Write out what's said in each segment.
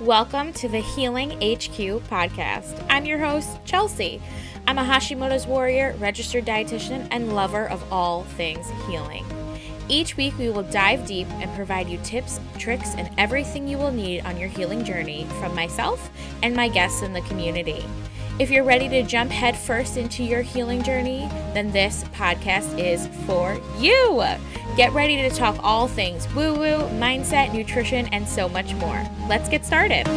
Welcome to the Healing HQ podcast. I'm your host, Chelsea. I'm a Hashimoto's warrior, registered dietitian, and lover of all things healing. Each week, we will dive deep and provide you tips, tricks, and everything you will need on your healing journey from myself and my guests in the community. If you're ready to jump headfirst into your healing journey, then this podcast is for you. Get ready to talk all things woo woo, mindset, nutrition, and so much more. Let's get started.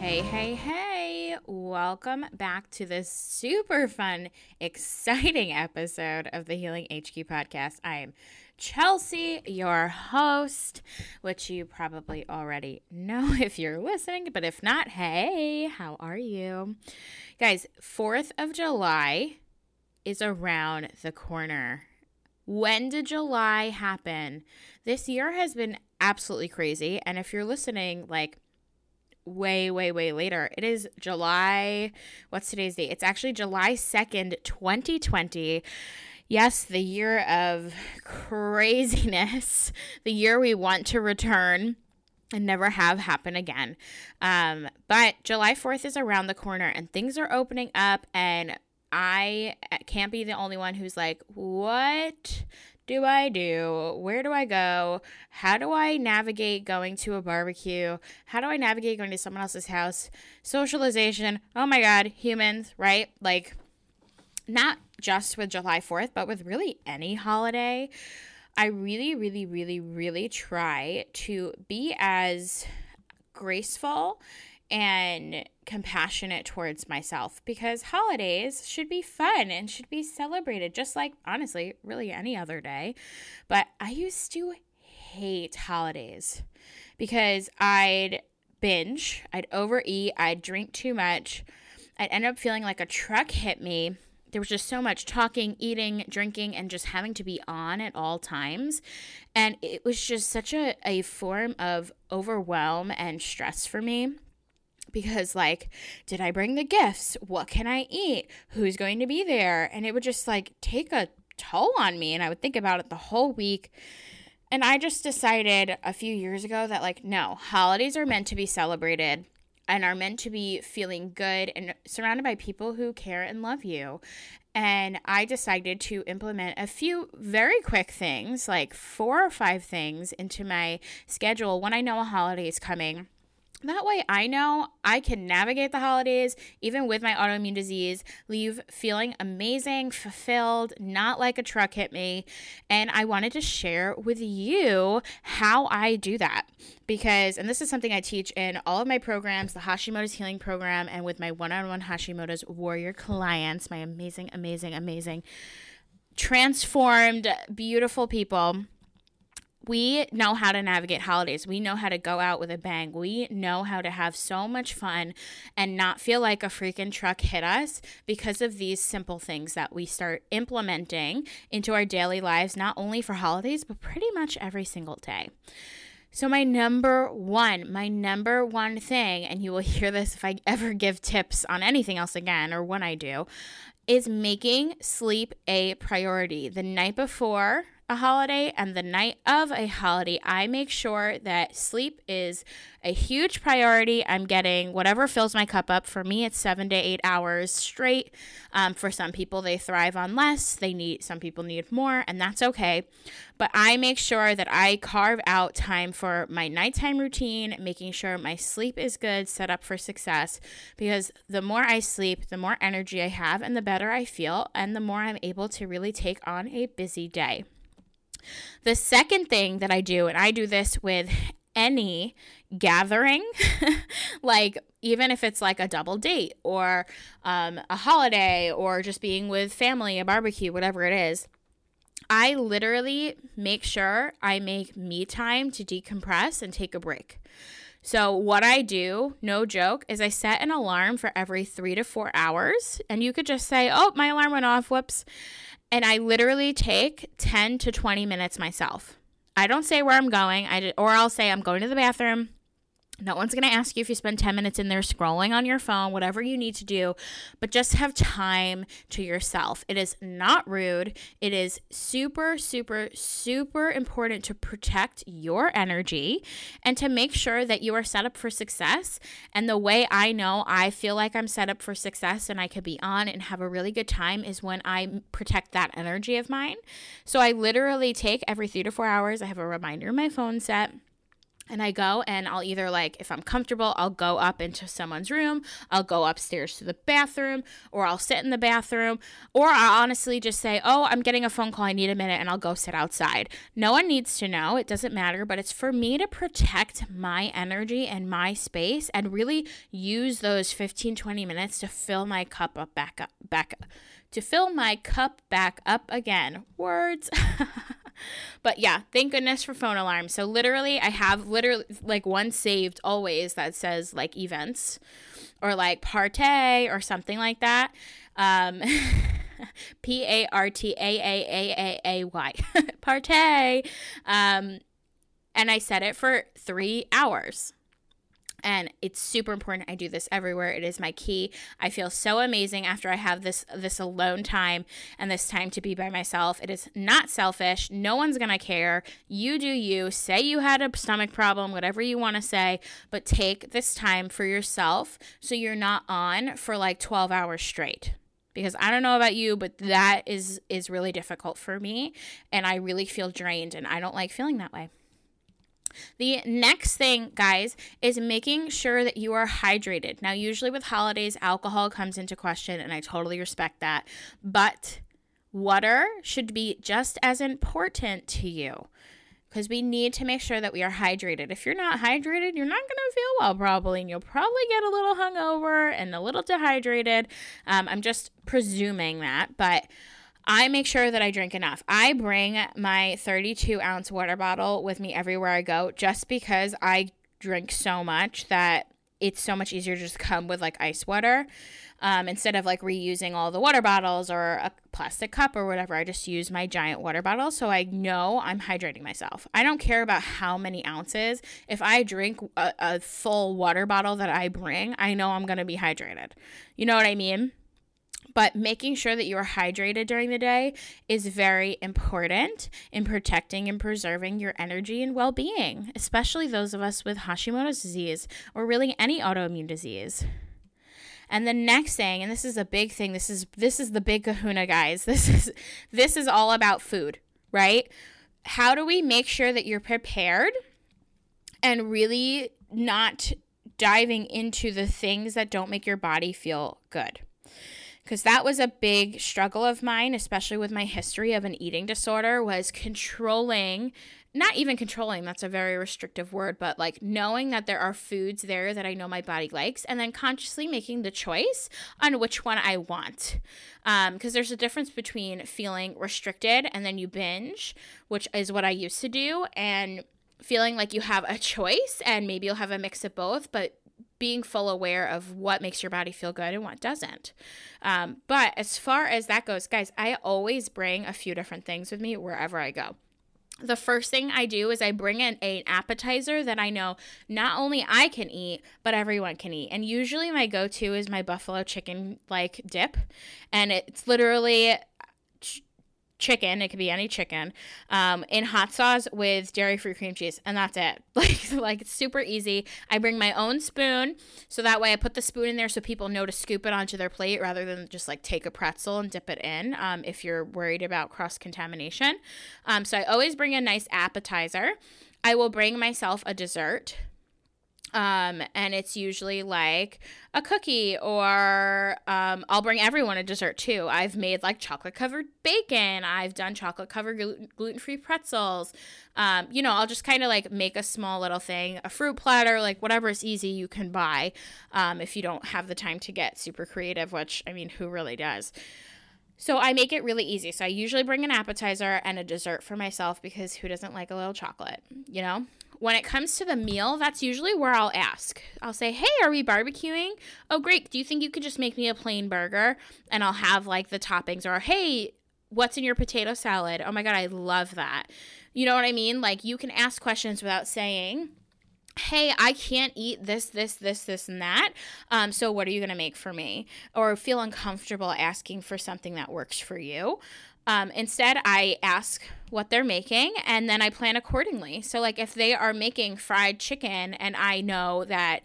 Hey, hey, hey. Welcome back to this super fun, exciting episode of the Healing HQ podcast. I am Chelsea, your host, which you probably already know if you're listening, but if not, hey, how are you? Guys, 4th of July is around the corner. When did July happen? This year has been absolutely crazy. And if you're listening, like, way, way, way later. It is July, what's today's date? It's actually July 2nd, 2020. Yes, the year of craziness, the year we want to return and never have happen again. Um, but July 4th is around the corner and things are opening up, and I can't be the only one who's like, what do I do? Where do I go? How do I navigate going to a barbecue? How do I navigate going to someone else's house? Socialization. Oh my God, humans, right? Like, not just with July 4th, but with really any holiday. I really, really, really, really try to be as graceful and compassionate towards myself because holidays should be fun and should be celebrated just like honestly really any other day but i used to hate holidays because i'd binge i'd overeat i'd drink too much i'd end up feeling like a truck hit me there was just so much talking, eating, drinking, and just having to be on at all times. And it was just such a, a form of overwhelm and stress for me because like did i bring the gifts? What can i eat? Who's going to be there? And it would just like take a toll on me and i would think about it the whole week. And i just decided a few years ago that like no holidays are meant to be celebrated and are meant to be feeling good and surrounded by people who care and love you. And I decided to implement a few very quick things, like four or five things, into my schedule when I know a holiday is coming that way, I know I can navigate the holidays, even with my autoimmune disease, leave feeling amazing, fulfilled, not like a truck hit me. And I wanted to share with you how I do that. Because, and this is something I teach in all of my programs the Hashimoto's Healing Program, and with my one on one Hashimoto's Warrior clients, my amazing, amazing, amazing, transformed, beautiful people we know how to navigate holidays. We know how to go out with a bang. We know how to have so much fun and not feel like a freaking truck hit us because of these simple things that we start implementing into our daily lives, not only for holidays, but pretty much every single day. So, my number one, my number one thing, and you will hear this if I ever give tips on anything else again or when I do, is making sleep a priority. The night before, a holiday and the night of a holiday, I make sure that sleep is a huge priority. I'm getting whatever fills my cup up. For me, it's seven to eight hours straight. Um, for some people, they thrive on less. They need some people need more, and that's okay. But I make sure that I carve out time for my nighttime routine, making sure my sleep is good, set up for success. Because the more I sleep, the more energy I have, and the better I feel, and the more I'm able to really take on a busy day. The second thing that I do, and I do this with any gathering, like even if it's like a double date or um, a holiday or just being with family, a barbecue, whatever it is, I literally make sure I make me time to decompress and take a break. So, what I do, no joke, is I set an alarm for every three to four hours. And you could just say, oh, my alarm went off, whoops. And I literally take 10 to 20 minutes myself. I don't say where I'm going, I or I'll say I'm going to the bathroom. No one's going to ask you if you spend 10 minutes in there scrolling on your phone, whatever you need to do, but just have time to yourself. It is not rude. It is super, super, super important to protect your energy and to make sure that you are set up for success. And the way I know I feel like I'm set up for success and I could be on and have a really good time is when I protect that energy of mine. So I literally take every three to four hours, I have a reminder in my phone set and I go and I'll either like if I'm comfortable, I'll go up into someone's room, I'll go upstairs to the bathroom, or I'll sit in the bathroom, or I'll honestly just say, "Oh, I'm getting a phone call, I need a minute," and I'll go sit outside. No one needs to know, it doesn't matter, but it's for me to protect my energy and my space and really use those 15 20 minutes to fill my cup up back up back up, to fill my cup back up again. Words. but yeah, thank goodness for phone alarms. So literally, I have literally like one saved always that says like events or like partay or something like that. Um, P A R T A A A A A Y. Partay. Um, and I set it for three hours and it's super important. I do this everywhere. It is my key. I feel so amazing after i have this this alone time and this time to be by myself. It is not selfish. No one's gonna care. You do you. Say you had a stomach problem whatever you want to say but take this time for yourself so you're not on for like 12 hours straight. Because I don't know about you, but that is is really difficult for me and I really feel drained and I don't like feeling that way. The next thing, guys, is making sure that you are hydrated. Now, usually with holidays, alcohol comes into question, and I totally respect that. But water should be just as important to you because we need to make sure that we are hydrated. If you're not hydrated, you're not going to feel well, probably, and you'll probably get a little hungover and a little dehydrated. Um, I'm just presuming that, but I make sure that I drink enough. I bring my 32 ounce water bottle with me everywhere I go just because I drink so much that it's so much easier to just come with like ice water. Um, instead of like reusing all the water bottles or a plastic cup or whatever, I just use my giant water bottle so I know I'm hydrating myself. I don't care about how many ounces. If I drink a, a full water bottle that I bring, I know I'm going to be hydrated. You know what I mean? But making sure that you are hydrated during the day is very important in protecting and preserving your energy and well being, especially those of us with Hashimoto's disease or really any autoimmune disease. And the next thing, and this is a big thing, this is this is the big kahuna, guys. This is this is all about food, right? How do we make sure that you're prepared and really not diving into the things that don't make your body feel good? Because that was a big struggle of mine especially with my history of an eating disorder was controlling not even controlling that's a very restrictive word but like knowing that there are foods there that i know my body likes and then consciously making the choice on which one i want. Because um, there's a difference between feeling restricted and then you binge which is what i used to do and feeling like you have a choice and maybe you'll have a mix of both but being full aware of what makes your body feel good and what doesn't. Um, but as far as that goes, guys, I always bring a few different things with me wherever I go. The first thing I do is I bring in an appetizer that I know not only I can eat, but everyone can eat. And usually my go to is my buffalo chicken like dip. And it's literally chicken. It could be any chicken um, in hot sauce with dairy free cream cheese and that's it. Like like it's super easy. I bring my own spoon so that way i put the spoon in there so people know to scoop it onto their plate rather than just like take a pretzel and dip it in um, if you're worried about cross contamination um, so i always bring a nice appetizer. I will bring myself a dessert um, and it's usually like a cookie, or um, I'll bring everyone a dessert too. I've made like chocolate covered bacon. I've done chocolate covered gluten free pretzels. Um, you know, I'll just kind of like make a small little thing, a fruit platter, like whatever is easy you can buy um, if you don't have the time to get super creative, which I mean, who really does? So I make it really easy. So I usually bring an appetizer and a dessert for myself because who doesn't like a little chocolate, you know? When it comes to the meal, that's usually where I'll ask. I'll say, Hey, are we barbecuing? Oh, great. Do you think you could just make me a plain burger? And I'll have like the toppings. Or, Hey, what's in your potato salad? Oh my God, I love that. You know what I mean? Like you can ask questions without saying, hey, I can't eat this, this, this, this, and that. Um, so what are you going to make for me? Or feel uncomfortable asking for something that works for you. Um, instead, I ask what they're making and then I plan accordingly. So, like, if they are making fried chicken and I know that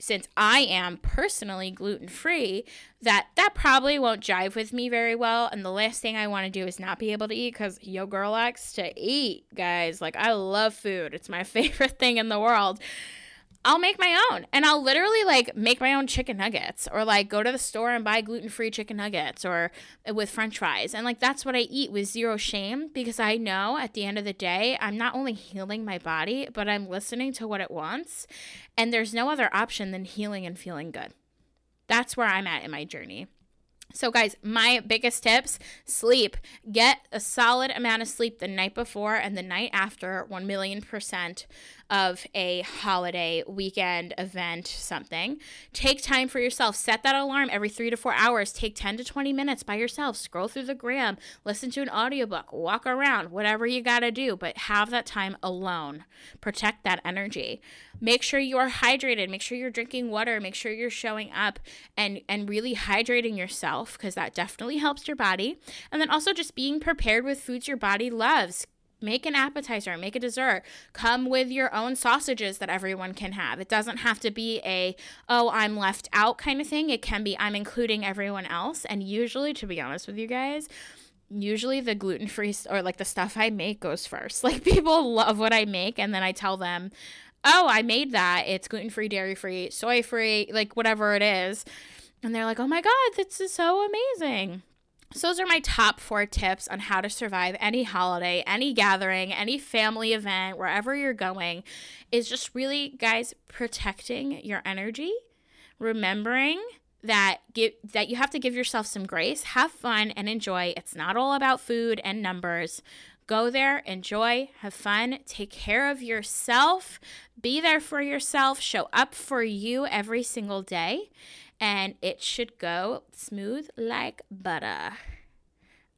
since I am personally gluten free, that that probably won't jive with me very well. And the last thing I want to do is not be able to eat because yo girl likes to eat, guys. Like I love food; it's my favorite thing in the world. I'll make my own and I'll literally like make my own chicken nuggets or like go to the store and buy gluten free chicken nuggets or uh, with french fries. And like that's what I eat with zero shame because I know at the end of the day, I'm not only healing my body, but I'm listening to what it wants. And there's no other option than healing and feeling good. That's where I'm at in my journey. So, guys, my biggest tips sleep. Get a solid amount of sleep the night before and the night after, 1 million percent of a holiday, weekend, event, something. Take time for yourself. Set that alarm every three to four hours. Take 10 to 20 minutes by yourself. Scroll through the gram, listen to an audiobook, walk around, whatever you got to do, but have that time alone. Protect that energy. Make sure you are hydrated. Make sure you're drinking water. Make sure you're showing up and, and really hydrating yourself because that definitely helps your body. And then also just being prepared with foods your body loves make an appetizer, make a dessert. Come with your own sausages that everyone can have. It doesn't have to be a, oh, I'm left out kind of thing. It can be, I'm including everyone else. And usually, to be honest with you guys, usually the gluten free or like the stuff I make goes first. Like people love what I make, and then I tell them, oh, I made that. It's gluten free, dairy free, soy free, like whatever it is. And they're like, oh my God, this is so amazing. So, those are my top four tips on how to survive any holiday, any gathering, any family event, wherever you're going. Is just really, guys, protecting your energy, remembering that give that you have to give yourself some grace, have fun and enjoy. It's not all about food and numbers. Go there, enjoy, have fun, take care of yourself, be there for yourself, show up for you every single day and it should go smooth like butter.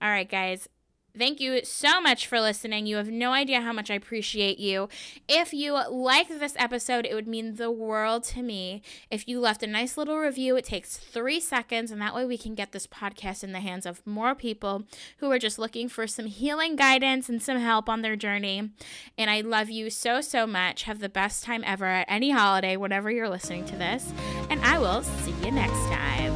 All right, guys. Thank you so much for listening. You have no idea how much I appreciate you. If you liked this episode, it would mean the world to me if you left a nice little review. It takes three seconds, and that way we can get this podcast in the hands of more people who are just looking for some healing guidance and some help on their journey. And I love you so, so much. Have the best time ever at any holiday, whenever you're listening to this. And I will see you next time.